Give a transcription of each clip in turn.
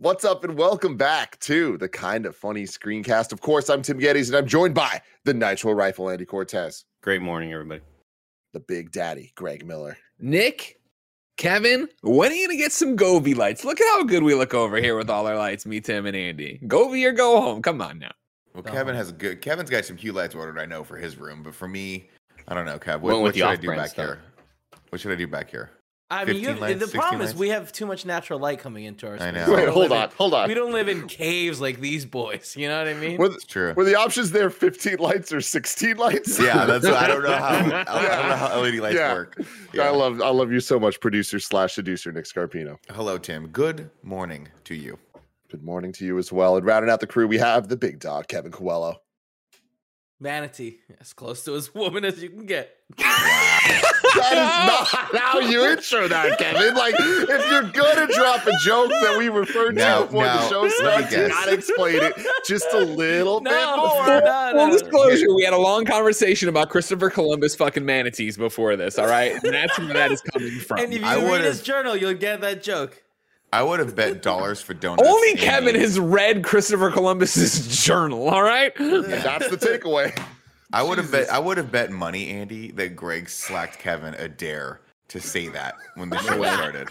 What's up, and welcome back to the kind of funny screencast. Of course, I'm Tim Gettys, and I'm joined by the Nitro Rifle Andy Cortez, Great morning, everybody. the Big Daddy Greg Miller. Nick, Kevin, when are you gonna get some Govee lights? Look at how good we look over here with all our lights, me, Tim, and Andy. Govee or go home. Come on now. Well, Kevin has a good. Kevin's got some Hue lights ordered, I know, for his room. But for me, I don't know, Kev. What, what should I do back stuff. here? What should I do back here? I mean, you have, lights, the 16 problem is we have too much natural light coming into our I space. know. We Wait, hold on, in- hold on. We don't live in caves like these boys. You know what I mean? Were the, It's true. were the options there 15 lights or 16 lights? yeah, that's. I don't know how. I don't know how LED lights Yeah. work. I love I love you so much, producer slash seducer Nick Scarpino. Hello, Tim. Good morning to you. Good morning to you as well. And rounding out the crew, we have the big dog, Kevin Coelho. Manatee, as close to his woman as you can get. That is not how you intro that, Kevin. Like, if you're gonna drop a joke that we referred to Now- before the show let me starts, you gotta explain it just a little No, bit more. no, no, Full no. disclosure, we had a long conversation about Christopher Columbus fucking manatees before this, all right? And that's where that is coming from. And if you I read would've- his journal, you'll get that joke. I would have bet dollars for donuts. Only and- Kevin has read Christopher Columbus's journal, all right? And that's the takeaway. I would have bet. I would have bet money, Andy, that Greg slacked Kevin a dare to say that when the show started.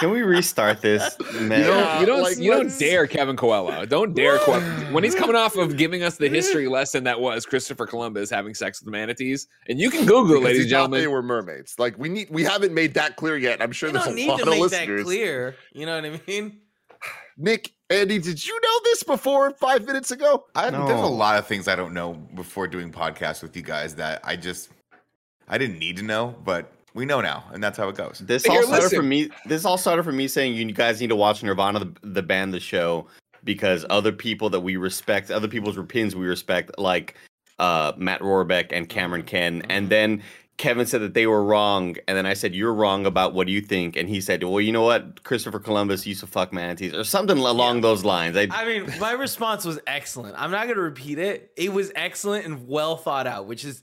Can we restart this? Man? You don't, you don't, like, you don't dare Kevin Coelho. Don't dare Coelho. When he's coming off of giving us the history lesson that was Christopher Columbus having sex with manatees, and you can Google it, Because ladies and thought they were mermaids. Like we need, we haven't made that clear yet. I'm sure You there's a need lot to of make listeners. that clear. You know what I mean? Nick, Andy, did you know this before five minutes ago? I, There's a lot of things I don't know before doing podcasts with you guys that I just I didn't need to know, but we know now, and that's how it goes. This Here, all started listen. from me. This all started from me saying you guys need to watch Nirvana, the, the band, the show, because other people that we respect, other people's opinions we respect, like uh, Matt Rohrbeck and Cameron Ken, and then Kevin said that they were wrong, and then I said you're wrong about what do you think, and he said, well, you know what, Christopher Columbus used to fuck manatees or something along those lines. I, I mean, my response was excellent. I'm not going to repeat it. It was excellent and well thought out, which is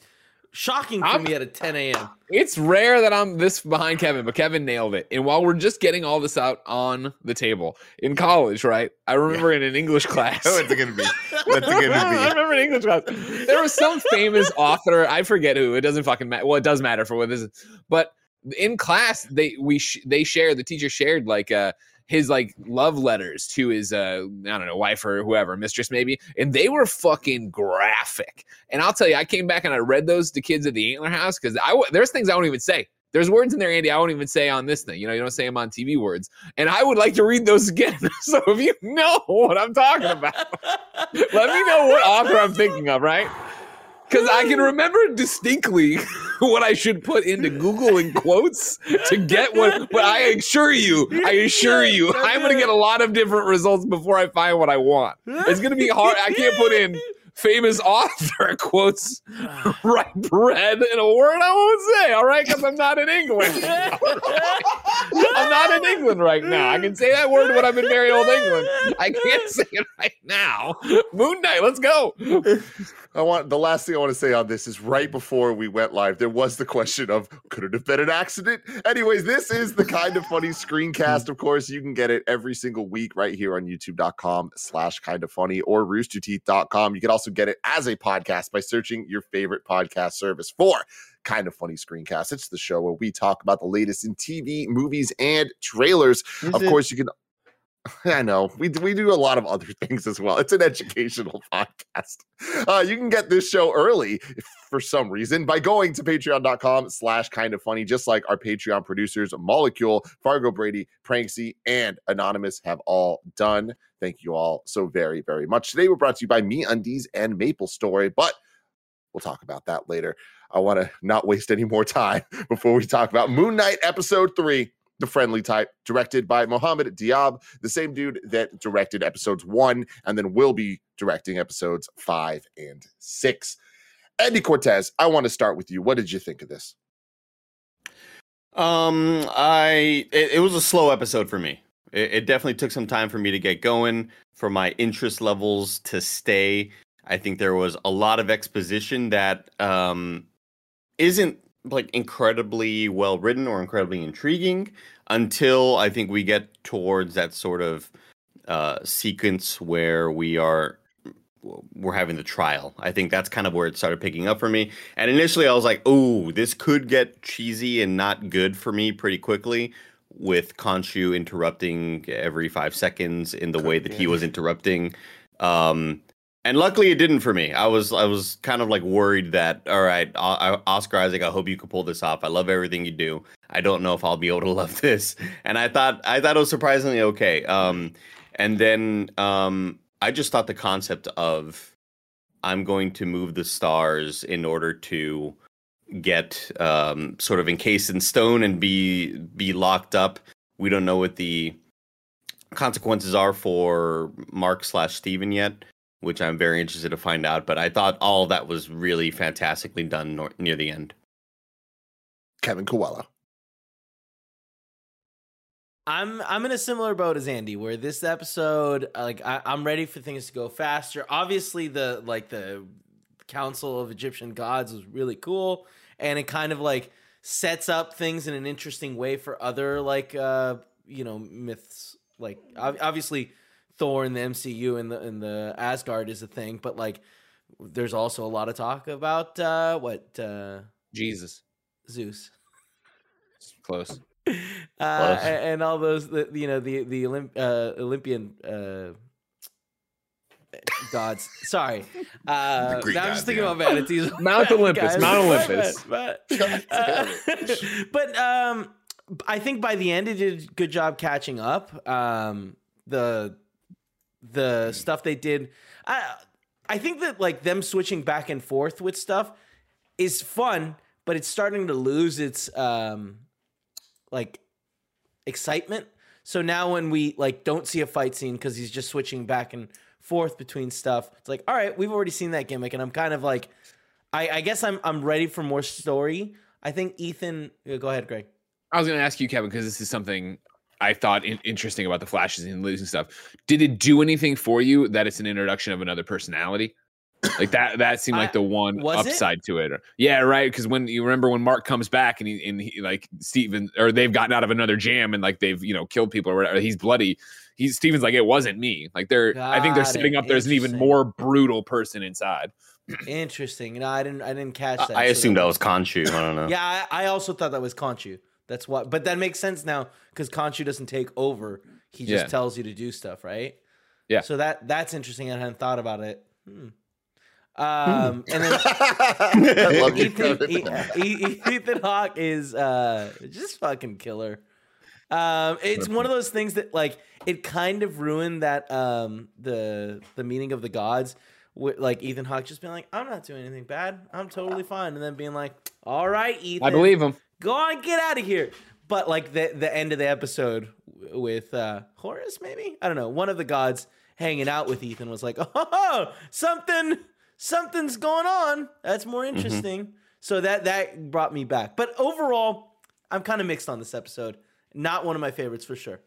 shocking for I'm- me at a 10 a.m. It's rare that I'm this behind Kevin, but Kevin nailed it. And while we're just getting all this out on the table in college, right? I remember in an English class. Oh, it's gonna be. What's it I gonna remember in English class. There was some famous author. I forget who. It doesn't fucking matter. Well, it does matter for what this is. But in class, they we sh- they shared. The teacher shared like uh his like love letters to his uh I don't know wife or whoever mistress maybe, and they were fucking graphic. And I'll tell you, I came back and I read those to kids at the Antler House because I there's things I won't even say. There's words in there, Andy. I won't even say on this thing. You know, you don't say them on TV words. And I would like to read those again. so if you know what I'm talking about, let me know what author I'm thinking of, right? Because I can remember distinctly what I should put into Google in quotes to get what. But I assure you, I assure you, I'm going to get a lot of different results before I find what I want. It's going to be hard. I can't put in famous author quotes right bread in a word I won't say, all right? Because I'm not in England. I'm not in England right now. I can say that word when I'm in very old England. I can't say it right now. Moon Knight, let's go. I want the last thing I want to say on this is right before we went live, there was the question of could it have been an accident? Anyways, this is the kind of funny screencast. Mm. Of course, you can get it every single week right here on youtube.com slash kind of funny or roosterteeth.com. You can also get it as a podcast by searching your favorite podcast service for kind of funny screencast. It's the show where we talk about the latest in TV, movies, and trailers. Is of it- course, you can I know we we do a lot of other things as well. It's an educational podcast. Uh, you can get this show early for some reason by going to patreon.com slash kind of funny, just like our Patreon producers, Molecule, Fargo Brady, Pranksy, and Anonymous have all done. Thank you all so very, very much. Today we're brought to you by Me Undies and Maple Story, but We'll talk about that later. I want to not waste any more time before we talk about Moon Knight episode three, The Friendly Type, directed by Mohammed Diab, the same dude that directed episodes one and then will be directing episodes five and six. Andy Cortez, I want to start with you. What did you think of this? Um, I it, it was a slow episode for me. It, it definitely took some time for me to get going, for my interest levels to stay. I think there was a lot of exposition that um isn't like incredibly well written or incredibly intriguing until I think we get towards that sort of uh sequence where we are we're having the trial. I think that's kind of where it started picking up for me. And initially I was like, "Oh, this could get cheesy and not good for me pretty quickly." With Khonshu interrupting every five seconds in the way that he was interrupting, um, and luckily it didn't for me. I was I was kind of like worried that all right, O- Oscar Isaac, I hope you could pull this off. I love everything you do. I don't know if I'll be able to love this, and I thought I thought it was surprisingly okay. Um, and then um, I just thought the concept of I'm going to move the stars in order to get um, sort of encased in stone and be be locked up. We don't know what the consequences are for Mark slash Steven yet, which I'm very interested to find out. But I thought all that was really fantastically done nor- near the end. Kevin Coelho. I'm I'm in a similar boat as Andy, where this episode, uh, like I, I'm ready for things to go faster. Obviously, the like the Council of Egyptian Gods was really cool, and it kind of like sets up things in an interesting way for other like uh you know myths. Like ob- obviously, Thor in the MCU and the and the Asgard is a thing, but like there's also a lot of talk about uh what uh Jesus, Zeus. close. uh, Close. and all those the, you know the the Olymp- uh, Olympian uh, gods. Sorry, uh, now I'm just thinking yeah. about manatees. Mount Olympus, Mount Olympus. bad, but, uh, but um, I think by the end it did a good job catching up. Um, the the stuff they did, I I think that like them switching back and forth with stuff is fun, but it's starting to lose its um like excitement. So now when we like don't see a fight scene because he's just switching back and forth between stuff, it's like, all right, we've already seen that gimmick, and I'm kind of like, I, I guess I'm I'm ready for more story. I think Ethan, go ahead, Greg. I was going to ask you, Kevin, because this is something I thought in- interesting about the flashes and losing stuff. Did it do anything for you that it's an introduction of another personality? Like that, that seemed like I- the one was it? upside to it. Yeah, right. Because when you remember when Mark comes back and he and he like Steven or they've gotten out of another jam and like they've you know killed people or whatever. He's bloody. He's Steven's like it wasn't me. Like they're. I think they're Got setting it. up. There's an even more brutal person inside. Interesting. No, I didn't I didn't catch that. I So assumed that was Khonshu. I don't know. Yeah, I, I also thought that was Khonshu. That's what, but that makes sense now because Khonshu doesn't take over; he just Yeah. tells you to do stuff, right? Yeah. So that that's interesting. I hadn't thought about it. Hmm. Um, and then I love Ethan, Kevin. E- E- Ethan Hawke is uh, just fucking killer. Um, it's one of those things that like it kind of ruined that um the the meaning of the gods. With, like Ethan Hawke just being like, I'm not doing anything bad. I'm totally fine, and then being like, All right, Ethan, I believe him. Go on, get out of here. But like the the end of the episode with uh Horus, maybe I don't know, one of the gods hanging out with Ethan was like, oh, something, something's going on. That's more interesting. So that that brought me back. But overall, I'm kind of mixed on this episode. Not one of my favorites for sure.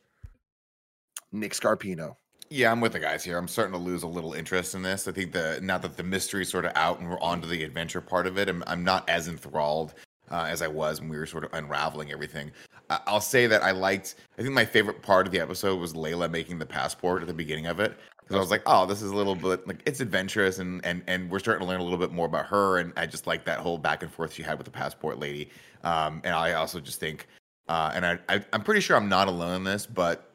Nick Scarpino. Yeah, I'm with the guys here. I'm starting to lose a little interest in this. I think the now that the mystery's sort of out and we're on to the adventure part of it, I'm, I'm not as enthralled uh, as I was when we were sort of unraveling everything. I'll say that I liked. I think my favorite part of the episode was Layla making the passport at the beginning of it because I was like, oh, this is a little bit like it's adventurous and and and we're starting to learn a little bit more about her. And I just like that whole back and forth she had with the passport lady. Um, and I also just think, uh, and I, I I'm pretty sure I'm not alone in this, but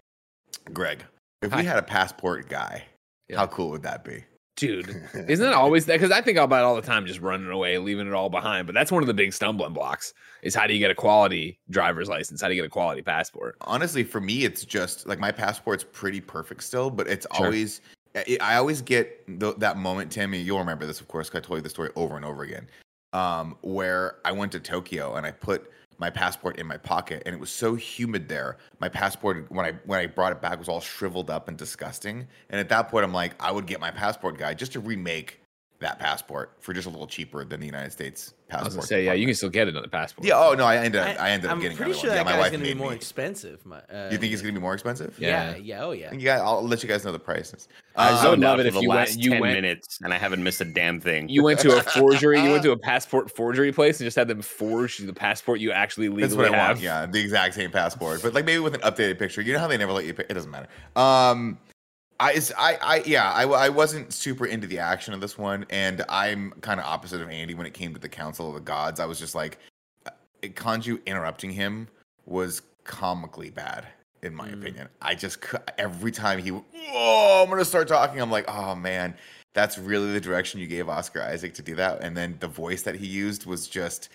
Greg, if we had a passport guy, Yeah. how cool would that be? Dude, isn't it always that? Because I think about it all the time, just running away, leaving it all behind. But that's one of the big stumbling blocks: is how do you get a quality driver's license? How do you get a quality passport? Honestly, for me, it's just like my passport's pretty perfect still, but it's Sure. always I, always get th- that moment, Tammy. You'll remember this, of course. 'cause I told you the story over and over again. Um, where I went to Tokyo and I put my passport in my pocket, and it was so humid there. My passport, when I when I brought it back, was all shriveled up and disgusting. And at that point, I'm like, I would get my passport guy just to remake that passport for just a little cheaper than the United States I passport. was gonna say, yeah, you can still get another passport. Yeah. Oh no, I ended up I, ended up I'm getting. pretty sure one. that yeah, my guy's going to be more me. expensive. My, uh, You think he's gonna be more expensive? Yeah, yeah, oh yeah. Yeah, I'll let you guys know the prices. I Um, so zoned love out it for if the you went- last you 10 went- minutes and I haven't missed a damn thing. You went to a forgery. You went to a passport forgery place and just had them forge the passport you actually legally That's what I have. want. Yeah, the exact same passport, but like maybe with an updated picture. You know how they never let you. Pick, it doesn't matter. Um, I, I, I, yeah, I, I wasn't super into the action of this one, and I'm kind of opposite of Andy when it came to the Council of the Gods. I was just like, uh, Khonshu interrupting him was comically bad, in my Mm. opinion. I just every time he, oh, I'm gonna start talking. I'm like, oh man, that's really the direction you gave Oscar Isaac to do that, and then the voice that he used was just.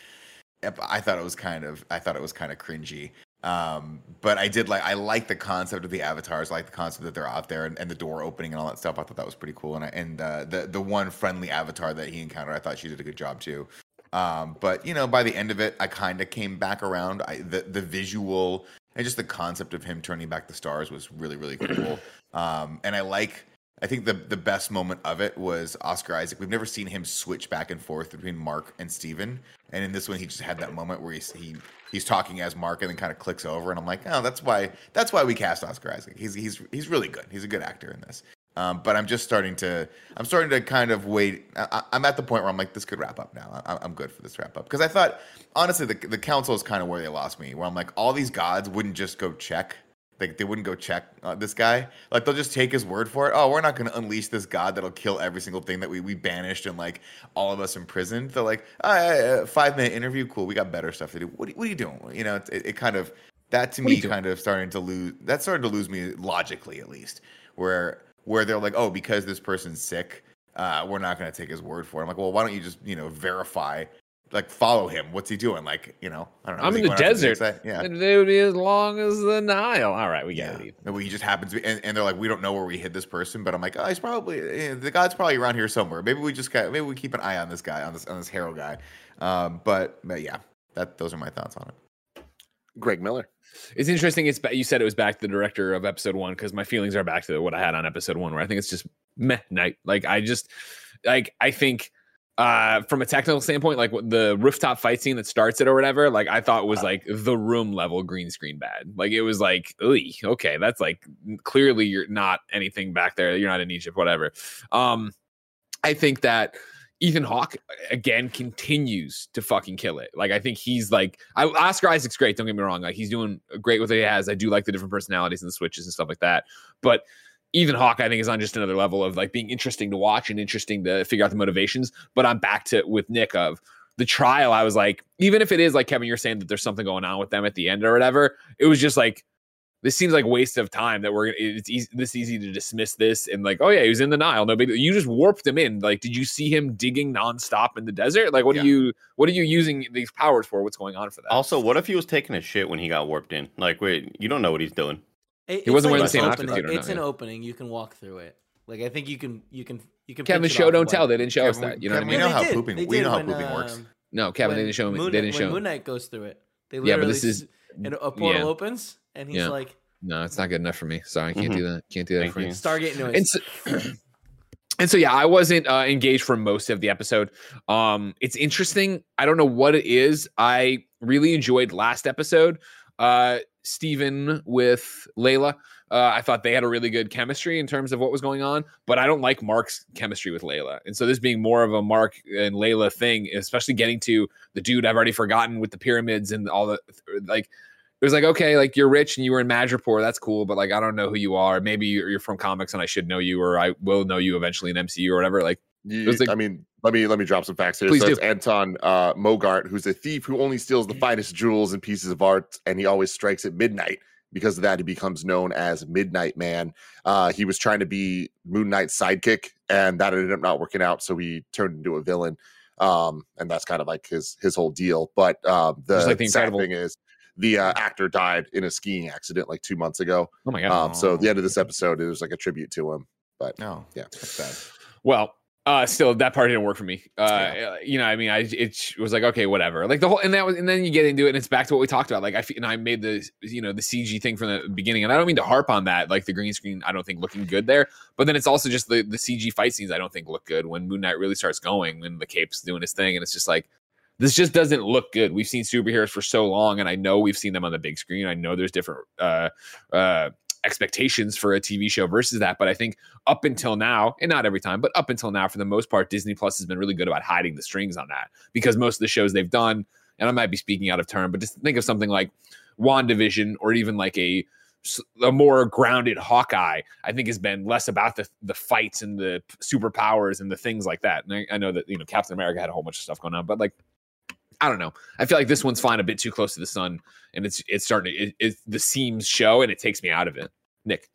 I thought it was kind of I thought it was kind of cringy. Um, but I did like I like the concept of the avatars, I like the concept that they're out there and, and the door opening and all that stuff. I thought that was pretty cool. And I, and uh, the the one friendly avatar that he encountered, I thought she did a good job too. Um, but you know, by the end of it, I kind of came back around. I the the visual and just the concept of him turning back the stars was really really cool. um, and I like I think the the best moment of it was Oscar Isaac. We've never seen him switch back and forth between Mark and Steven. And in this one, he just had that moment where he's he he's talking as Mark and then kind of clicks over. And I'm like, oh, that's why that's why we cast Oscar Isaac. He's he's he's really good. He's a good actor in this. Um, but I'm just starting to I'm starting to kind of wait. I, I'm at the point where I'm like, this could wrap up now. I, I'm good for this wrap up because I thought honestly the the council is kind of where they lost me. Where I'm like, all these gods wouldn't just go check like they wouldn't go check uh, this guy. Like they'll just take his word for it. Oh, we're not going to unleash this god that'll kill every single thing that we we banished and like all of us imprisoned. They're like, oh, yeah, yeah, five minute interview, cool. We got better stuff to do. What, are- what are you doing? You know, it, it kind of that to What me kind of starting to lose. That started to lose me logically, at least, where where they're like, oh, because this person's sick, uh, we're not going to take his word for it. I'm like, well, why don't you just you know verify? Like follow him. What's he doing? Like you know, I don't know. I'm in the going out to desert. side? Yeah, And they would be as long as the Nile. All right, we yeah. got it. Maybe he just happens to be, and, and they're like, we don't know where we hid this person, but I'm like, oh, he's probably eh, the god's probably around here somewhere. Maybe we just got, maybe we keep an eye on this guy, on this on this Harrow guy. Um, but, but yeah, that those are my thoughts on it. Greg Miller. It's interesting. It's you said it was back to the director of episode one because my feelings are back to what I had on episode one, where I think it's just meh night. Like I just like I think uh from a technical standpoint, like the rooftop fight scene that starts it or whatever, like I thought was like the room level green screen bad. Like it was like, okay, that's like clearly you're not anything back there. You're not in Egypt, whatever. Um, I think that Ethan Hawke again continues to fucking kill it. Like I think he's like I, Oscar Isaac's great. Don't get me wrong. Like he's doing great with what he has. I do like the different personalities and the switches and stuff like that. But Ethan Hawke, I think, is on just another level of like being interesting to watch and interesting to figure out the motivations. But I'm back to with Nick of the trial. I was like, even if it is like Kevin, you're saying that there's something going on with them at the end or whatever, it was just like this seems like waste of time that we're gonna it's easy this easy to dismiss this and like oh yeah he was in the Nile no big deal. you just warped him in like did you see him digging nonstop in the desert like what Yeah. are you what are you using these powers for what's going on for that Also, what if he was taking a shit when he got warped in? Like, wait, you don't know what he's doing. It- He wasn't it's wearing the same opening. outfit, you don't It's an yeah. opening. You can walk through it. Like I think you can. You can. You can. Kevin show don't tell they didn't show us that you know what I mean we know how did. pooping- They we did know how when, pooping works. um, no Kevin they didn't show me Moon, they didn't when show Moon Knight goes through it. They Yeah, but this is- and a portal yeah. opens and he's Yeah. like no it's not good enough for me sorry I can't Mhm. do that can't do that Thank for you you. Stargate noise. and so, and so yeah i wasn't uh, engaged for most of the episode um it's interesting i don't know what it is i really enjoyed last episode uh Steven with Layla. Uh, I thought they had a really good chemistry in terms of what was going on, but I don't like Mark's chemistry with Layla. And so this being more of a Mark and Layla thing, especially getting to the dude I've already forgotten with the pyramids and all the like it was like, okay, like you're rich and you were in Madripoor, that's cool, but like I don't know who you are. Maybe you're you're from comics and I should know you, or I will know you eventually in MCU or whatever. Like, You, like- I mean, let me let me drop some facts here. Please so do. Anton uh, Mogart, who's a thief who only steals the finest jewels and pieces of art, and he always strikes at midnight. Because of that, he becomes known as Midnight Man. Uh, he was trying to be Moon Knight's sidekick, and that ended up not working out. So he turned into a villain, um, and that's kind of like his his whole deal. But um, the, like The sad thing is, the uh, actor died in a skiing accident like two months ago. oh my god, Um, so the end of this episode is like a tribute to him. But No, Yeah. that's bad. Well, uh, still that part didn't work for me. Uh, you know, I mean, I it was like okay, whatever. Like the whole, and that was, and then you get into it, and it's back to what we talked about. Like I, and I made the, you know, the CG thing from the beginning, and I don't mean to harp on that. Like the green screen, I don't think looking good there, but then it's also just the the CG fight scenes I don't think look good when Moon Knight really starts going, when the cape's doing his thing, and it's just like this just doesn't look good. We've seen superheroes for so long, and I know we've seen them on the big screen. I know there's different uh, uh, expectations for a TV show versus that, but I think up until now, and not every time, but up until now, for the most part, Disney Plus has been really good about hiding the strings on that because most of the shows they've done, and I might be speaking out of turn, but just think of something like WandaVision or even like a a more grounded Hawkeye, I think has been less about the the fights and the superpowers and the things like that. And I, I know that you know Captain America had a whole bunch of stuff going on, but like I don't know. I feel like this one's flying a bit too close to the sun, and it's it's starting. To, it, it the seams show, and it takes me out of it. Nick,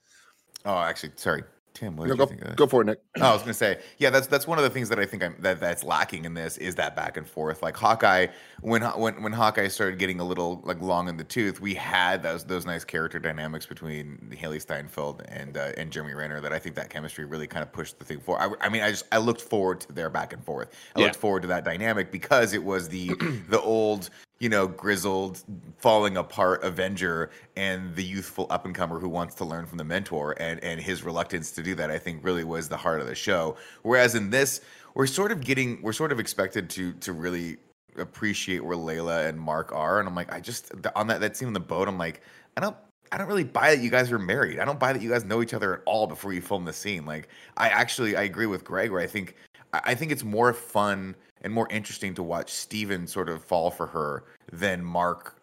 Oh, actually, sorry, Tim. What No, go, you think of go for it, Nick. Oh, I was gonna say, yeah, that's that's one of the things that I think I'm, that that's lacking in this is that back and forth. Like Hawkeye, when when when Hawkeye started getting a little like long in the tooth, we had those those nice character dynamics between Hailee Steinfeld and uh, and Jeremy Renner. That I think that chemistry really kind of pushed the thing forward. I, I mean, I just I looked forward to their back and forth. I Yeah. looked forward to that dynamic because it was the the old you know, grizzled, falling apart Avenger and the youthful up and comer who wants to learn from the mentor and and his reluctance to do that, I think really was the heart of the show. Whereas in this, we're sort of getting we're sort of expected to to really appreciate where Layla and Mark are. And I'm like, I just on that that scene on the boat, I'm like, I don't I don't really buy that you guys are married. I don't buy that you guys know each other at all before you film the scene. Like I actually I agree with Greg where I think I I think it's more fun and more interesting to watch Steven sort of fall for her than Mark,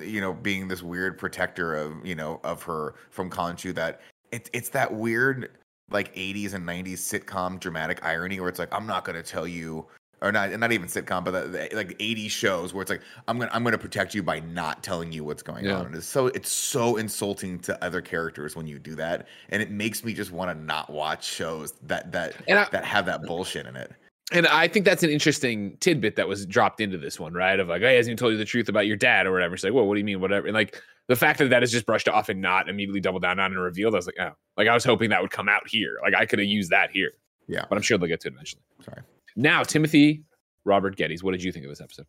you know, being this weird protector of, you know, of her from Khonshu that it's it's that weird like 80s and 90s sitcom dramatic irony where it's like I'm not going to tell you or not not even sitcom but the, the, like 80s shows where it's like I'm going to I'm going to protect you by not telling you what's going Yeah. on. And it's so it's so insulting to other characters when you do that and it makes me just want to not watch shows that that I- that have that bullshit in it. And I think that's an interesting tidbit that was dropped into this one, right? Of like, hey, hasn't even told you the truth about your dad or whatever. It's like, well, what do you mean, whatever? And like the fact that that is just brushed off and not immediately doubled down on and revealed, I was like, oh, like I was hoping that would come out here. Like I could have used that here. Yeah. but I'm sure they'll get to it eventually. Sorry. Now, Timothy Robert Gettys, what did you think of this episode?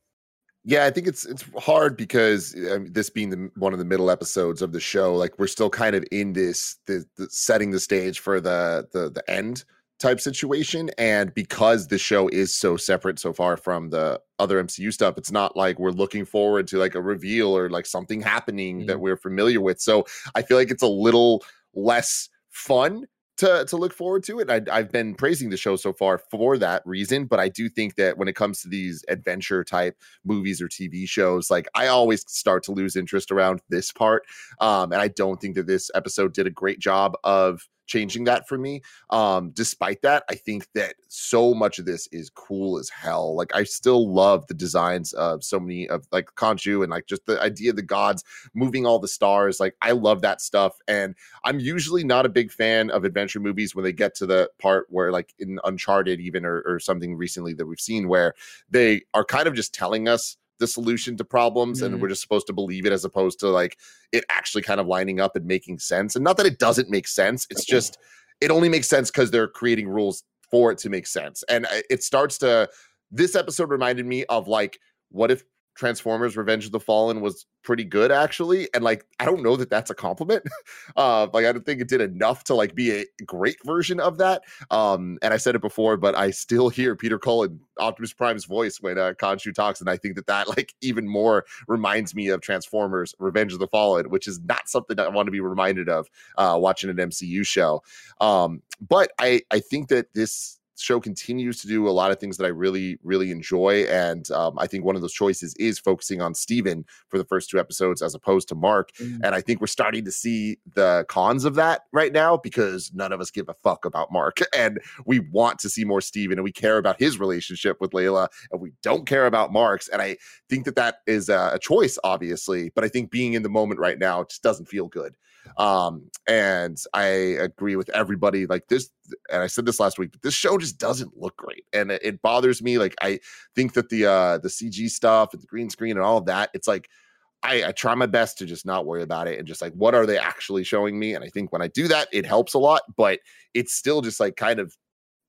Yeah, I think it's it's hard because um, this being the one of the middle episodes of the show, like we're still kind of in this the, the setting the stage for the the the end type situation, and because the show is so separate so far from the other MCU stuff, it's not like we're looking forward to like a reveal or like something happening that we're familiar with. So I feel like it's a little less fun to to look forward to it. I, I've been praising the show so far for that reason, but I do think that when it comes to these adventure type movies or TV shows, like I always start to lose interest around this part, um, and I don't think that this episode did a great job of changing that for me. Um, despite that, I think that so much of this is cool as hell. Like I still love the designs of so many of like Khonshu and like just the idea of the gods moving all the stars. Like I love that stuff, and I'm usually not a big fan of adventure movies when they get to the part where, like in Uncharted, even or, or something recently that we've seen, where they are kind of just telling us the solution to problems and Mhm. we're just supposed to believe it as opposed to like it actually kind of lining up and making sense. And not that it doesn't make sense, it's just it only makes sense because they're creating rules for it to make sense. And it starts to this episode reminded me of like what if Transformers Revenge of the Fallen was pretty good actually and like I don't know that that's a compliment. uh like I don't think it did enough to like be a great version of that. Um and I said it before but I still hear Peter Cullen Optimus Prime's voice when uh Khonshu talks and I think that that like even more reminds me of Transformers Revenge of the Fallen which is not something I want to be reminded of uh watching an MCU show. Um but I I think that this show continues to do a lot of things that I really, really enjoy. And um, I think one of those choices is focusing on Steven for the first two episodes as opposed to Mark. Mm. And I think we're starting to see the cons of that right now because none of us give a fuck about Mark. And we want to see more Steven and we care about his relationship with Layla and we don't care about Mark's. And I think that that is a, a choice, obviously. But I think being in the moment right now just doesn't feel good um and i agree with everybody like this and i said this last week but this show just doesn't look great and it, it bothers me like i think that the uh the cg stuff and the green screen and all of that it's like I, I try my best to just not worry about it and just like what are they actually showing me and i think when i do that it helps a lot but it's still just like kind of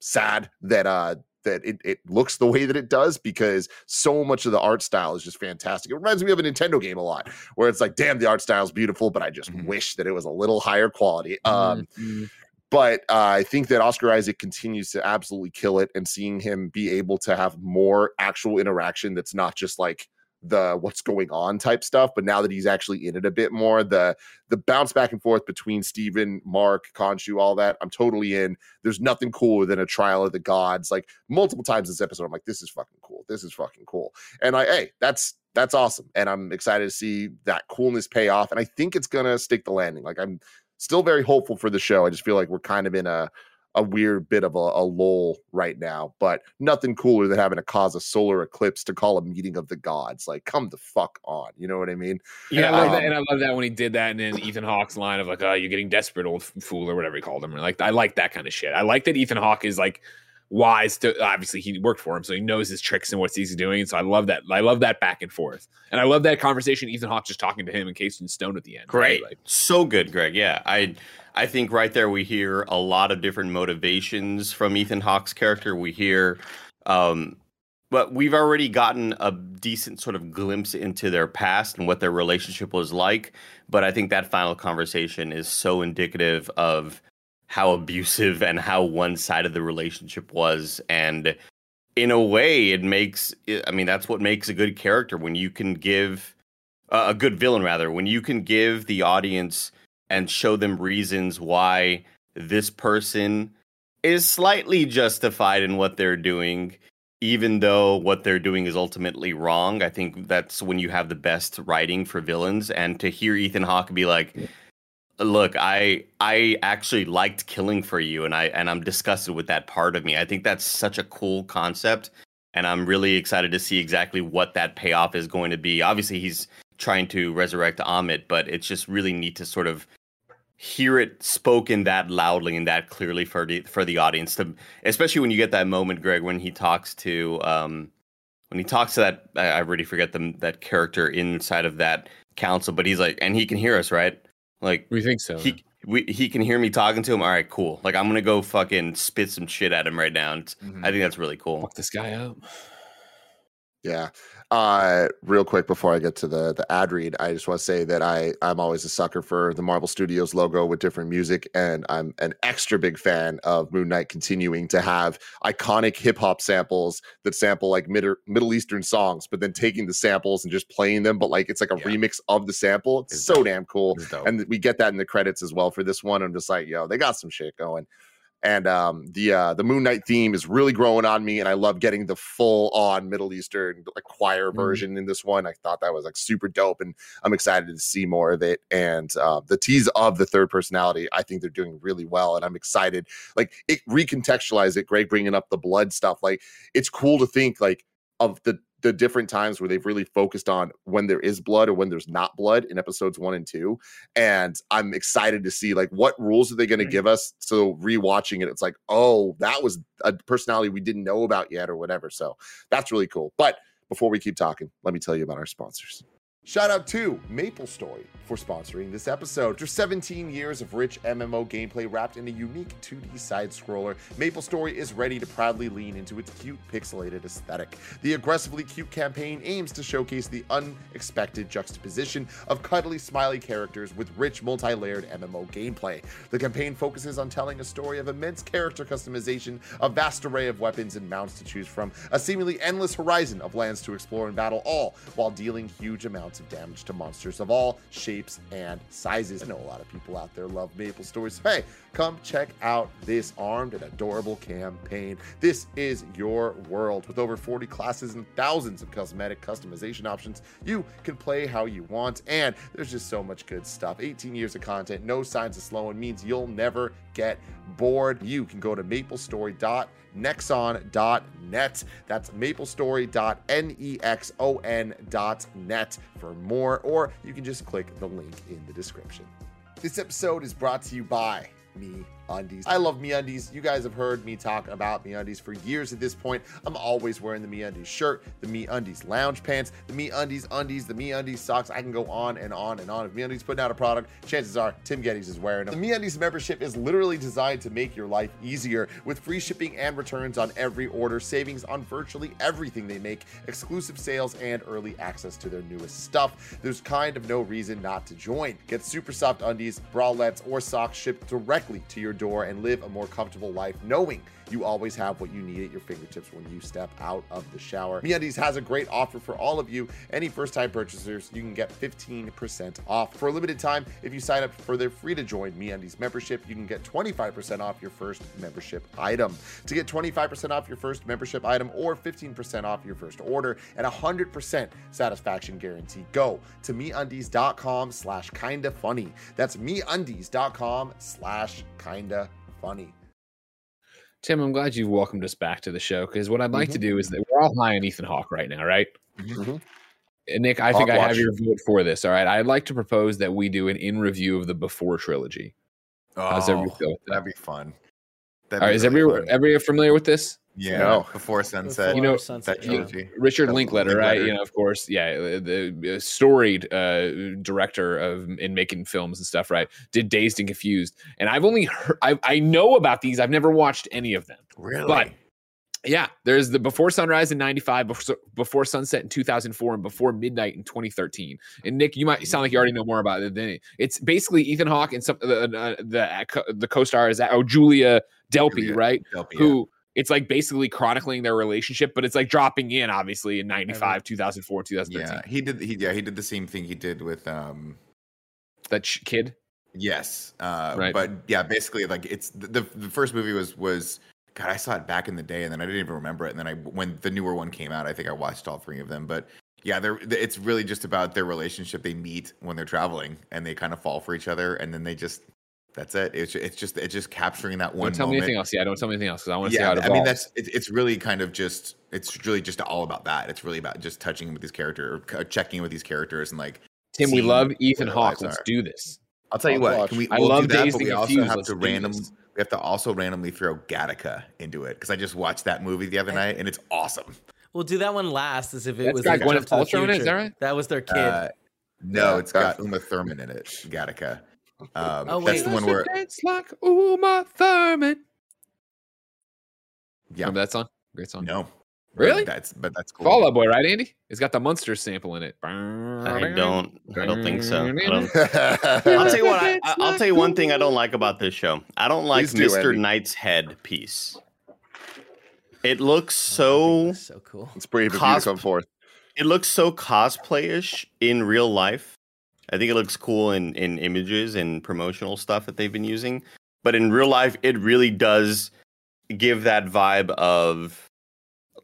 sad that uh that it, it looks the way that it does because so much of the art style is just fantastic. It reminds me of a Nintendo game a lot, where it's like, damn, the art style is beautiful, but I just Mhm. wish that it was a little higher quality. Um, Mhm. But uh, I think that Oscar Isaac continues to absolutely kill it, and seeing him be able to have more actual interaction that's not just like the what's going on type stuff, but now that he's actually in it a bit more, the the bounce back and forth between Steven, Mark, Khonshu, all that, I'm totally in. There's nothing cooler than a trial of the gods. Like multiple times this episode, I'm like, this is fucking cool. This is fucking cool. And I, hey, that's that's awesome. And I'm excited to see that coolness pay off. And I think it's gonna stick the landing. Like I'm still very hopeful for the show. I just feel like we're kind of in a a weird bit of a, a lull right now, but nothing cooler than having to cause a solar eclipse to call a meeting of the gods. Like, come the fuck on. You know what I mean? And I love that, um, and I love that when he did that, and then Ethan Hawke's line of like, "Oh, you're getting desperate, old fool," or whatever he called him. Like, I like that kind of shit. I like that Ethan Hawke is like wise to. Obviously, he worked for him, so he knows his tricks and what he's doing. So I love that. I love that back and forth, and I love that conversation. Ethan Hawke just talking to him and Casey Stone at the end. right? Great. Like, so good, Greg. Yeah. I I think right there we hear a lot of different motivations from Ethan Hawke's character. We hear um but we've already gotten a decent sort of glimpse into their past and what their relationship was like. But I think that final conversation is so indicative of how abusive and how one sided the relationship was. And in a way, it makes, I mean, that's what makes a good character when you can give uh, a good villain, rather, when you can give the audience and show them reasons why this person is slightly justified in what they're doing even though what they're doing is ultimately wrong. I think that's when you have the best writing for villains. And to hear Ethan Hawke be like, "Look, I I actually liked killing for you, and I and I'm disgusted with that part of me." I think that's such a cool concept, and I'm really excited to see exactly what that payoff is going to be. Obviously, he's trying to resurrect Ammit, but it's just really neat to sort of hear it spoken that loudly and that clearly for the for the audience to especially when you get that moment greg when he talks to um when he talks to that i, I already forget them that character inside of that council but he's like and he can hear us right like we think so. he we, he can hear me talking to him all right cool like i'm gonna go fucking spit some shit at him right now and Mhm. i think that's really cool fuck this guy up. Yeah. Uh real quick before I get to the the ad read, I just want to say that I I'm always a sucker for the Marvel Studios logo with different music and I'm an extra big fan of Moon Knight continuing to have iconic hip hop samples that sample like Middle Middle Eastern songs but then taking the samples and just playing them but like it's like a Yeah. remix of the sample. It's It's so dope. damn cool. And we get that in the credits as well for this one. I'm just like, yo, they got some shit going and um the uh the moon knight theme is really growing on me and i love getting the full on middle eastern like choir Mhm. version in this one i thought that was like super dope and i'm excited to see more of it and uh, the tease of the third personality i think they're doing really well and i'm excited like it recontextualize it greg bringing up the blood stuff like it's cool to think like of the the different times where they've really focused on when there is blood or when there's not blood in episodes one and two and I'm excited to see like what rules are they going to mm-hmm. give us. So rewatching it, it's like, oh, that was a personality we didn't know about yet, or whatever. So that's really cool. But before we keep talking, let me tell you about our sponsors. Shout out to Maple Story for sponsoring this episode. After 17 years of rich MMO gameplay wrapped in a unique 2D side scroller, Maple Story is ready to proudly lean into its cute pixelated aesthetic. The aggressively cute campaign aims to showcase the unexpected juxtaposition of cuddly, smiley characters with rich, multi layered MMO gameplay. The campaign focuses on telling a story of immense character customization, a vast array of weapons and mounts to choose from, a seemingly endless horizon of lands to explore and battle, all while dealing huge amounts of damage to monsters of all shapes and sizes. I know a lot of people out there love Maple Stories. So, hey, come check out this armed and adorable campaign. This is your world with over 40 classes and thousands of cosmetic customization options. You can play how you want, and there's just so much good stuff. 18 years of content, no signs of slowing means you'll never get bored. You can go to maplestory.nexon.net. That's maplestory.nexon.net for more, or you can just click the link in the description. This episode is brought to you by me, undies. I love me undies. You guys have heard me talk about me undies for years at this point. I'm always wearing the me undies shirt, the me undies lounge pants, the me undies undies, the me undies socks. I can go on and on and on. If me undies putting out a product, chances are Tim Gettys is wearing them. The me undies membership is literally designed to make your life easier with free shipping and returns on every order, savings on virtually everything they make, exclusive sales, and early access to their newest stuff. There's kind of no reason not to join. Get super soft undies, bralettes, or socks shipped directly to your door and live a more comfortable life knowing you always have what you need at your fingertips when you step out of the shower. MeUndies has a great offer for all of you. Any first-time purchasers, you can get 15% off. For a limited time, if you sign up for their free-to-join MeUndies membership, you can get 25% off your first membership item. To get 25% off your first membership item or 15% off your first order and 100% satisfaction guarantee, go to MeUndies.com slash kinda funny. That's MeUndies.com slash kinda funny. Tim, I'm glad you've welcomed us back to the show because what I'd like Mm-hmm. to do is that we're all high on Ethan Hawke right now, right? Mhm. And Nick, I think Hawk I have your vote for this. All right. I'd like to propose that we do an in review of the Before trilogy. How's everybody feel with that? Oh, That'd be fun. That'd All right, be is really everyone fun. familiar with this? Yeah, No. before sunset. You know, that yeah. trilogy. Richard That's Linklater, right? You know, of course, yeah, uh, the, the storied uh, director of in making films and stuff, right? Did Dazed and Confused, and I've only heard, I I know about these. I've never watched any of them. Really? But yeah, there's the Before Sunrise in '95, before, before Sunset in 2004, and Before Midnight in 2013. And Nick, you might sound like you already know more about it than me. it's basically Ethan Hawke and some uh, the uh, the the co-star is oh Julia Delpy, Julia right? Delpy, yeah. It's like basically chronicling their relationship, but it's like dropping in obviously in 95, 2004, 2013. Yeah, he did. He yeah, he did the same thing he did with um. That sh- kid. Yes, uh, Right. but yeah, basically, like it's the, the the first movie was was God. I saw it back in the day, and then I didn't even remember it. And then I when the newer one came out, I think I watched all three of them. But yeah, they're it's really just about their relationship. They meet when they're traveling, and they kind of fall for each other, and then they just that's it. It's it's just it's just capturing that one. Don't tell me anything else. Yeah, don't tell me anything else because I want to see yeah, how it I mean that's it's it's really kind of just it's really just all about that. It's really about just touching with these characters, or checking with these characters, and like Tim, we love Ethan their Hawke. Let's are. do this. I'll tell you I'll what. watch. Can we? I we'll love do that, Dazed but we also have Let's to random. this. We have to also randomly throw Gattaca into it because I just watched that movie the other night and it's awesome. We'll do that one last, as if it That's was like Gwyneth Trip to the Paltrow in it, is that right? That was their kid. Uh, no, Yeah, it's got gotcha. Uma Thurman in it. Gattaca. Um, Oh, that's the one where It's like Uma Thurman. yeah. Remember that song? Great song. No, Really? That's but that's cool. Fall Out Boy, right, Andy? It's got the Munster sample in it. I don't. I don't think so. I don't. I'll I'll tell you what. I, I- I'll tell you one thing I don't like about this show. I don't like Please Mr. Andy. Knight's head piece. It looks so. So cool. It's brave of you to come forth. It looks so cosplayish in real life. I think it looks cool in in images and promotional stuff that they've been using, but in real life, it really does give that vibe of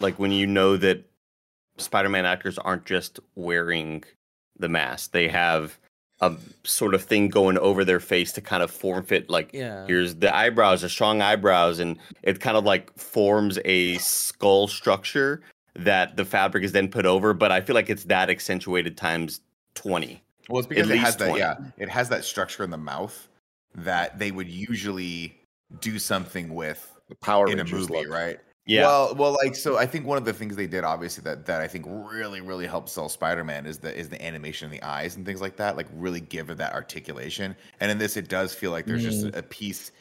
like when you know that Spider-Man actors aren't just wearing the mask; they have a sort of thing going over their face to kind of form fit. Like Yeah. here's the eyebrows, the strong eyebrows, and it kind of like forms a skull structure that the fabric is then put over. But I feel like it's that accentuated times twenty. Well, it's because it has that. 20. Yeah, it has that structure in the mouth that they would usually do something with The Power in a movie, look. right? Yeah, Well, well, like so. I think one of the things they did, obviously, that that I think really, really helped sell Spider-Man is the is the animation in the eyes and things like that. Like really give it that articulation. And in this, it does feel like there's just a piece,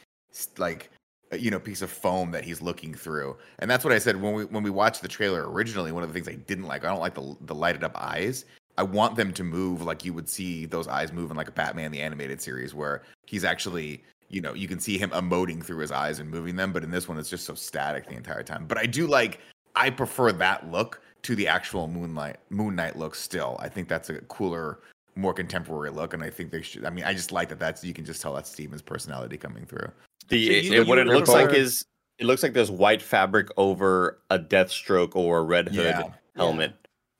like uh, you know, piece of foam that he's looking through. And that's what I said when we when we watched the trailer originally. One of the things I didn't like, I don't like the the lighted up eyes. I want them to move like you would see those eyes move in like a Batman the animated series, where he's actually you know, you can see him emoting through his eyes and moving them, but in this one, it's just so static the entire time. But I do like, I prefer that look to the actual Moonlight Moon Knight look. Still, I think that's a cooler, more contemporary look, and I think they should. I mean, I just like that. That's you can just tell that's Steven's personality coming through. the So it- you- it- what it looks like is it looks like there's white fabric over a Deathstroke or a Red Hood Yeah. helmet.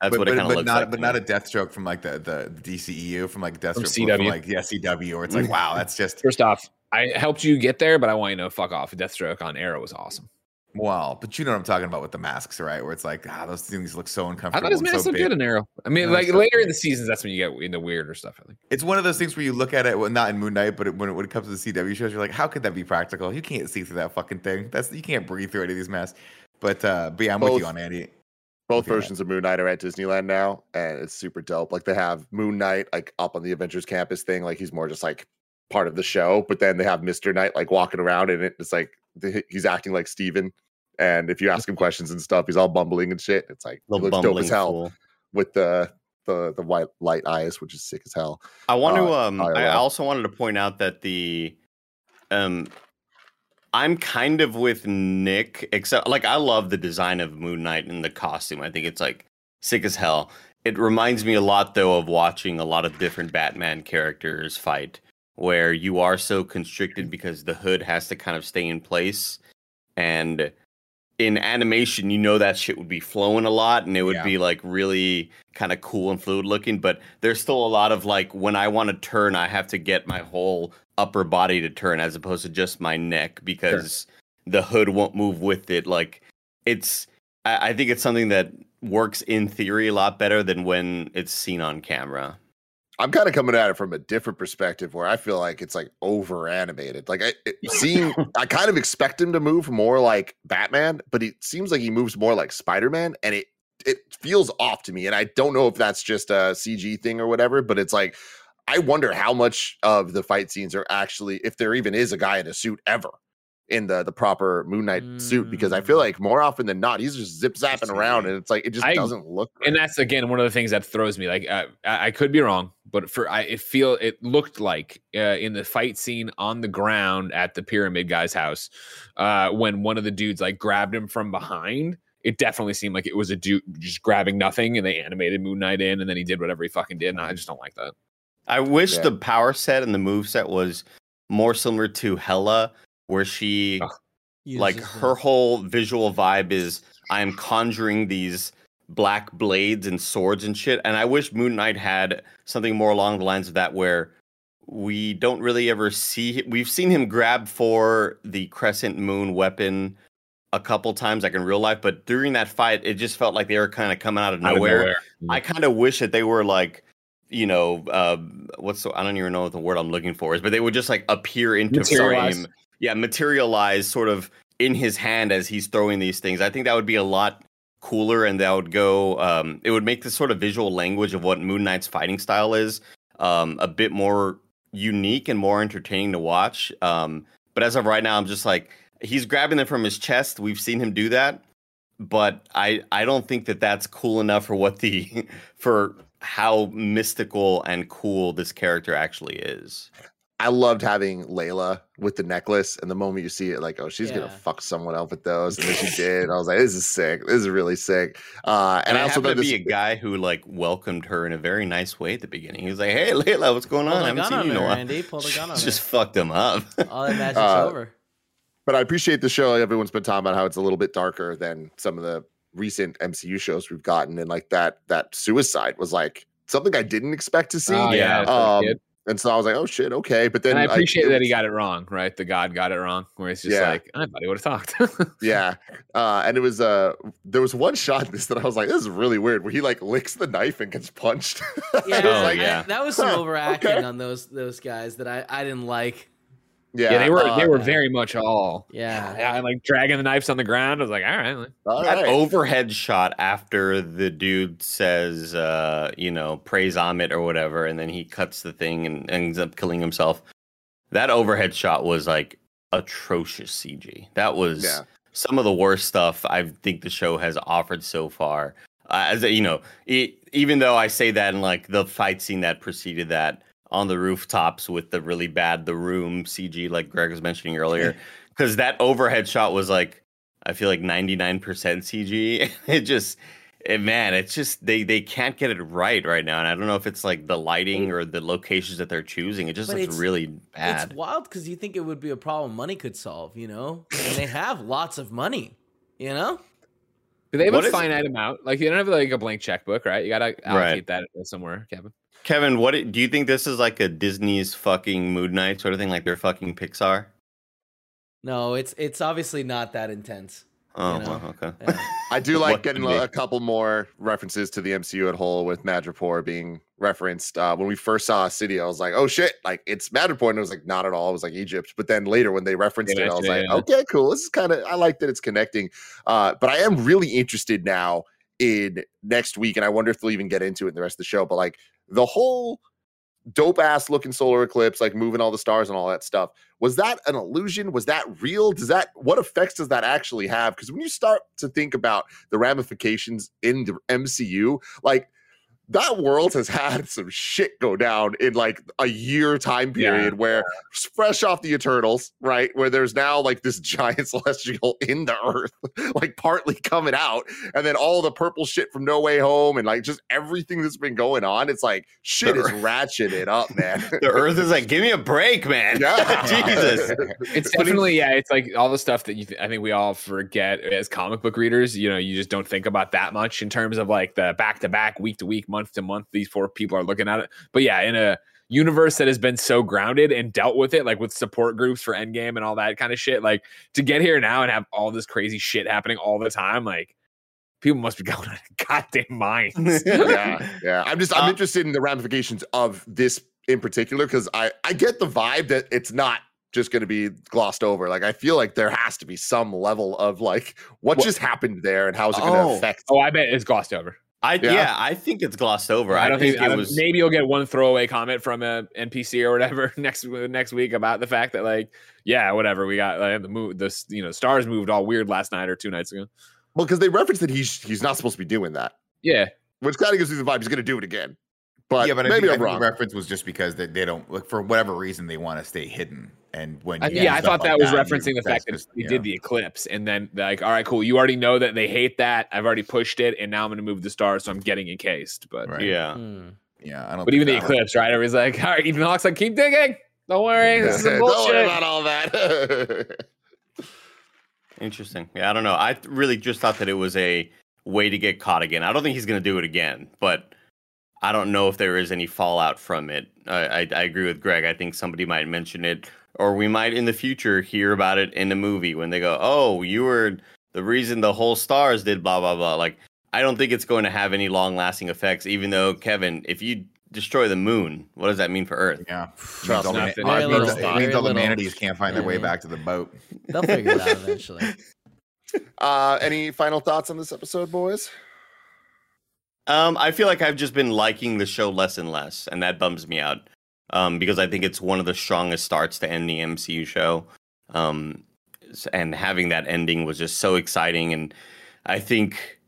That's but what but, it kind of looks not like. but not me. a Deathstroke from like the the DCEU from like Deathstroke from, CW. like the SCW, or it's like wow, that's just First off, I helped you get there, but I want you to know, fuck off. Deathstroke on Arrow was awesome. Well, but you know what I'm talking about with the masks, right? Where it's like, ah, those things look so uncomfortable. I uncomfortable. thought his mask so looked big. good in Arrow. I mean, Yeah, like so later in the seasons, that's when you get into weirder stuff. I think. It's one of those things where you look at it, well, not in Moon Knight, but it, when, it, when it comes to the CW shows, you're like, how could that be practical? You can't see through that fucking thing. That's you can't breathe through any of these masks. But uh, but yeah, I'm with you on Andy. Both Yeah. versions of Moon Knight are at Disneyland now, and it's super dope. Like they have Moon Knight like up on the Avengers campus thing, like he's more just like part of the show. But then they have Mister Knight like walking around, and it, it's like the, he's acting like Steven. And if you ask him questions and stuff, he's all bumbling and shit. It's like looks dope as hell fool. with the the the white light eyes, which is sick as hell. I want to. uh, Um, I also wanted to point out that the, um, I'm kind of with Nick, except like I love the design of Moon Knight and the costume. I think it's like sick as hell. It reminds me a lot though of watching a lot of different Batman characters fight, where you are so constricted because the hood has to kind of stay in place, and in animation, you know that shit would be flowing a lot and it would Yeah. be like really kind of cool and fluid looking. But there's still a lot of like when I want to turn, I have to get my whole upper body to turn as opposed to just my neck because the hood won't move with it. Like it's, I, I think it's something that works in theory a lot better than when it's seen on camera. I'm kind of coming at it from a different perspective where I feel like it's like over animated. Like I it, seeing, I kind of expect him to move more like Batman, but it seems like he moves more like Spider Man, and it it feels off to me. And I don't know if that's just a CG thing or whatever, but it's like I wonder how much of the fight scenes are actually, if there even is a guy in a suit ever in the the proper Moon Knight suit, because I feel Mm. like more often than not he's just zip zapping around, and it's like it just I- doesn't look. and that's again one of the things that throws me. Like uh, I, I could be wrong, but for I it feel it looked like uh, in the fight scene on the ground at the pyramid guy's house, uh, when one of the dudes like grabbed him from behind. It definitely seemed like it was a dude just grabbing nothing, and they animated Moon Knight in, and then he did whatever he fucking did. And I just don't like that. I wish Yeah. the power set and the move set was more similar to Hela, where she Ugh. like Uses her whole visual vibe is I'm conjuring these black blades and swords and shit. And I wish Moon Knight had something more along the lines of that where we don't really ever see we've seen him grab for the crescent moon weapon a couple times like in real life, but during that fight it just felt like they were kind of coming out of Out of nowhere. nowhere. I kind of wish that they were like, you know, uh, what's the, I don't even know what the word I'm looking for is, but they would just like appear into frame. Yeah, materialize sort of in his hand as he's throwing these things. I think that would be a lot cooler and that would go, um, it would make the sort of visual language of what Moon Knight's fighting style is um, a bit more unique and more entertaining to watch. Um, but as of right now, I'm just like, he's grabbing them from his chest. We've seen him do that but I I don't think that that's cool enough for what the for how mystical and cool this character actually is. I loved having Layla with the necklace, and the moment you see it, like, oh, she's gonna fuck someone up with those, and then she did. I was like, this is sick. This is really sick. Uh, And, and, I I also happened thought to this. be a guy who like welcomed her in a very nice way at the beginning. He was like, "Hey, Layla, what's going Pull on? I the haven't seen on you in a while." Andy. Pull the gun on Just her. fucked him up. All that magic's Uh, over. but I appreciate the show. Everyone's been talking about how it's a little bit darker than some of the recent MCU shows we've gotten, and like that that suicide was like something I didn't expect to see. Oh, Yeah. yeah, Um, kid. And so I was like, oh shit, okay. But then and I appreciate it that he got it wrong, right? The God got it wrong, where it's just Yeah. like I thought he would have talked. Yeah. Uh, and it was uh there was one shot in this that I was like, this is really weird, where he like licks the knife and gets punched. Yeah, was Oh, like, yeah. I- that was some Huh, overacting okay. on those those guys that I, I didn't like. Yeah, yeah, they were they uh, were very much all Yeah. yeah, like dragging the knives on the ground. I was like, all right, all that right. overhead shot after the dude says, uh, you know, praise Ammit or whatever, and then he cuts the thing and ends up killing himself. That overhead shot was like atrocious CG. That was Yeah. some of the worst stuff I think the show has offered so far. Uh, as a, you know, e even though I say that in like the fight scene that preceded that on the rooftops with the really bad the room CG, like Greg was mentioning earlier, because that overhead shot was like I feel like 99% CG. It just it, man, it's just they they can't get it right right now, and I don't know if it's like the lighting or the locations that they're choosing. It just But looks it's- really bad. It's wild because you think it would be a problem money could solve, you know? And they have lots of money, you know? Do they have What a is- finite amount? Like you don't have like a blank checkbook, right? You gotta allocate that somewhere, Kevin. Kevin, what do you think this is like a Disney's fucking Moon Knight sort of thing, like they're fucking Pixar? No, it's it's obviously not that intense. Oh, you know? well, okay. Yeah. I do like What getting could be? a, a couple more references to the MCU at whole with Madripoor being referenced. Uh, when we first saw a City, I was like, "Oh shit!" Like it's Madripoor, and it was like, "Not at all." It was like Egypt. But then later, when they referenced They it, I was mentioned like, yeah. "Okay, cool. This is kind of I like that it's connecting." Uh, but I am really interested now in next week, and I wonder if they'll even get into it in the rest of the show. But like the whole dope ass looking solar eclipse, like moving all the stars and all that stuff. Was that an illusion? Was that real? Does that what effects does that actually have? Because when you start to think about the ramifications in the MCU, like that world has had some shit go down in like a year time Yeah. period where fresh off the Eternals, right? Where there's now like this giant celestial in the earth, like partly coming out, and then all the purple shit from No Way Home and like just everything that's been going on. It's like shit is ratcheted up, man. The Earth is like, give me a break, man. Yeah. Jesus. It's definitely yeah. It's like all the stuff that you. Th- I think we all forget as comic book readers. You know, you just don't think about that much in terms of like the back to back, week to week, month to month. These four people are looking at it. But yeah, in a universe that has been so grounded and dealt with it, like with support groups for Endgame and all that kind of shit, like to get here now and have all this crazy shit happening all the time, like people must be going out goddamn minds. yeah, yeah. I'm just I'm Uh, interested in the ramifications of this in particular because I I get the vibe that it's not just going to be glossed over. Like I feel like there has to be some level of like what Well- just happened there and how's it going Oh. to affect. oh, I bet it's glossed over. I Yeah. yeah. I think it's glossed over. I don't think, I it was. maybe you'll get one throwaway comment from a NPC or whatever next next week about the fact that like yeah whatever we got like, the move this you know stars moved all weird last night or two nights ago Well, because they referenced that he's he's not supposed to be doing that, yeah which kind of gives me the vibe he's going to do it again. But, yeah, but I maybe think, I'm I think the reference was just because that they don't like for whatever reason they want to stay hidden. And when I- yeah I thought like that was you- referencing the fact that's that just- they yeah. did the eclipse and then like all right cool you already know that they hate that I've already pushed it and now I'm going to move the stars so I'm getting encased but Right. yeah. Hmm. Yeah, I don't. but even the eclipse right everybody's like all right Ethan Hawke's like keep digging don't worry this is some Don't worry about all that. Interesting. Yeah, I don't know. I really just thought that it was a way to get caught again. I don't think he's going to do it again, but I don't know if there is any fallout from it. I, I, I agree with Greg. I think somebody might mention it, or we might in the future hear about it in a movie when they go, "Oh, you were the reason the whole stars did blah blah blah." Like, I don't think it's going to have any long-lasting effects. Even though Kevin, if you destroy the moon, what does that mean for Earth? Yeah, Trust means all, the, nothing. it means- little, it means all the manatees can't find their way back to the boat. They'll figure it out eventually. uh, any final thoughts on this episode, boys? Um, I feel like I've just been liking the show less and less, and that bums me out. Um, because I think it's one of the strongest starts to end the MCU show. Um, and having that ending was just so exciting, and I think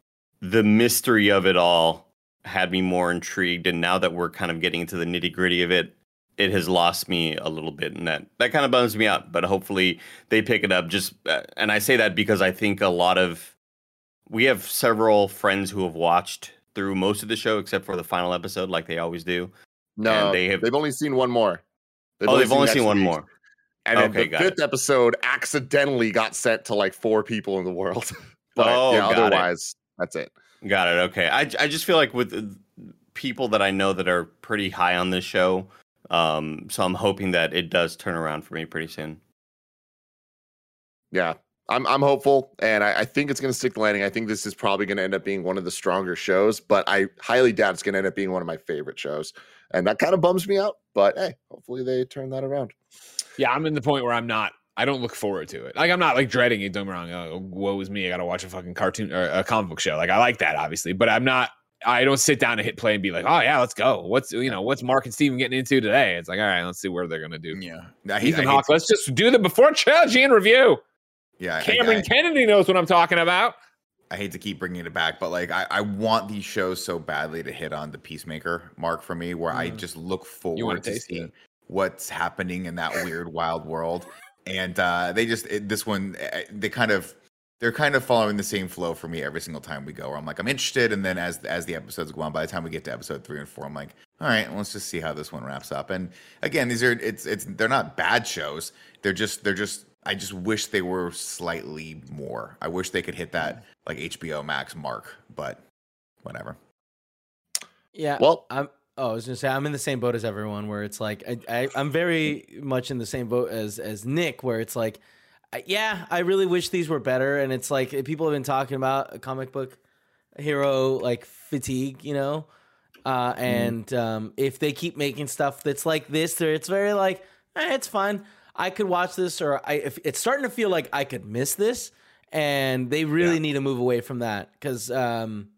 the mystery of it all had me more intrigued. And now that we're kind of getting into the nitty gritty of it, it has lost me a little bit, and that that kind of bums me out. But hopefully they pick it up. Just uh, and I say that because I think a lot of we have several friends who have watched through most of the show except for the final episode, like they always do. No, And they have- they've only seen one more. oh, they've only seen one more. And then Okay, the fifth episode accidentally got sent to like four people in the world. but Oh, yeah, got it. otherwise, that's it. Got it. Okay. I I just feel like with uh, people that I know that are pretty high on this show, um, so I'm hoping that it does turn around for me pretty soon. Yeah. I'm I'm hopeful and I, I think it's gonna stick the landing. I think this is probably gonna end up being one of the stronger shows, but I highly doubt it's gonna end up being one of my favorite shows. And that kind of bums me out. But hey, hopefully they turn that around. Yeah, I'm in the point where I'm not. I don't look forward to it. Like I'm not like dreading it. Don't get me wrong. Oh, woe is me. I got to watch a fucking cartoon or a comic book show. Like I like that obviously, but I'm not. I don't sit down and hit play and be like, oh yeah, let's go. What's you know what's Mark and Steven getting into today? It's like all right, let's see where they're gonna do. Yeah, I Ethan Hawke. Let's just do the before trilogy and review. Yeah, Cameron I, Kennedy knows what I'm talking about. I hate to keep bringing it back, but like I, I want these shows so badly to hit on the Peacemaker mark for me, where I Mm. just look forward to seeing what's happening in that weird wild world. And uh, they just it, this one eh, they kind of they're kind of following the same flow for me every single time we go. Where I'm like I'm interested, and then as as the episodes go on, by the time we get to episode three and four, I'm like, all right, let's just see how this one wraps up. And again, these are it's it's they're not bad shows. They're just they're just I just wish they were slightly more. I wish they could hit that like HBO Max mark, but whatever. Yeah. Well, I'm. Oh, I was gonna say I'm in the same boat as everyone, where it's like I, I I'm very much in the same boat as as Nick, where it's like I- yeah, I really wish these were better. And it's like people have been talking about a comic book hero like fatigue, you know. Uh, and um, if they keep making stuff that's like this, there it's very like eh, it's fine. I could watch this, or I if it's starting to feel like I could miss this, and they really need to move away from that because um,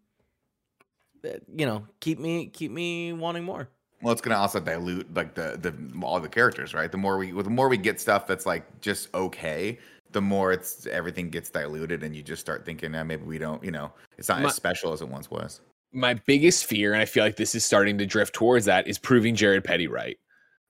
uh, you know keep me keep me wanting more. Well, it's gonna also dilute like the the all the characters, right? The more we the more we get stuff that's like just okay, the more it's everything gets diluted, and you just start thinking, eh, maybe we don't, you know, it's not My- as special as it once was. my biggest fear, and I feel like this is starting to drift towards that, is proving Jared Petty right.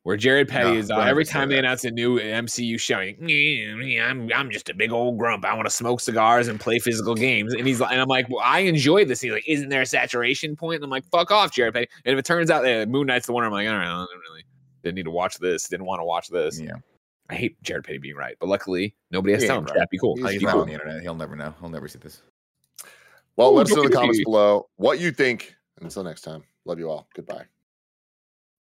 Where Jared Petty No, is don't every time they announce a new MCU show, he, "Yeah, yeah, I'm I'm just a big old grump. I want to smoke cigars and play physical games. And he's like, and I'm like, well, I enjoy this. He's like, isn't there a saturation point? And I'm like, fuck off, Jared Petty. And if it turns out that Moon Knight's the one, I'm like, all right, I don't really didn't need to watch this. Didn't want to watch this. Yeah, I hate Jared Petty being right, but luckily nobody has to tell him. right. Chat, be cool. he's Be not cool. on the internet. He'll never know. He'll never see this. Well, Ooh, let us know in the comments below what you think. Until next time, love you all. Goodbye.